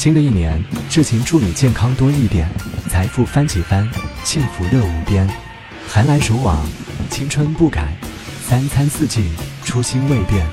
新的一年，志勤祝你健康多一点，财富翻几番，幸福乐无边。寒来暑往，青春不改，三餐四季，初心未变。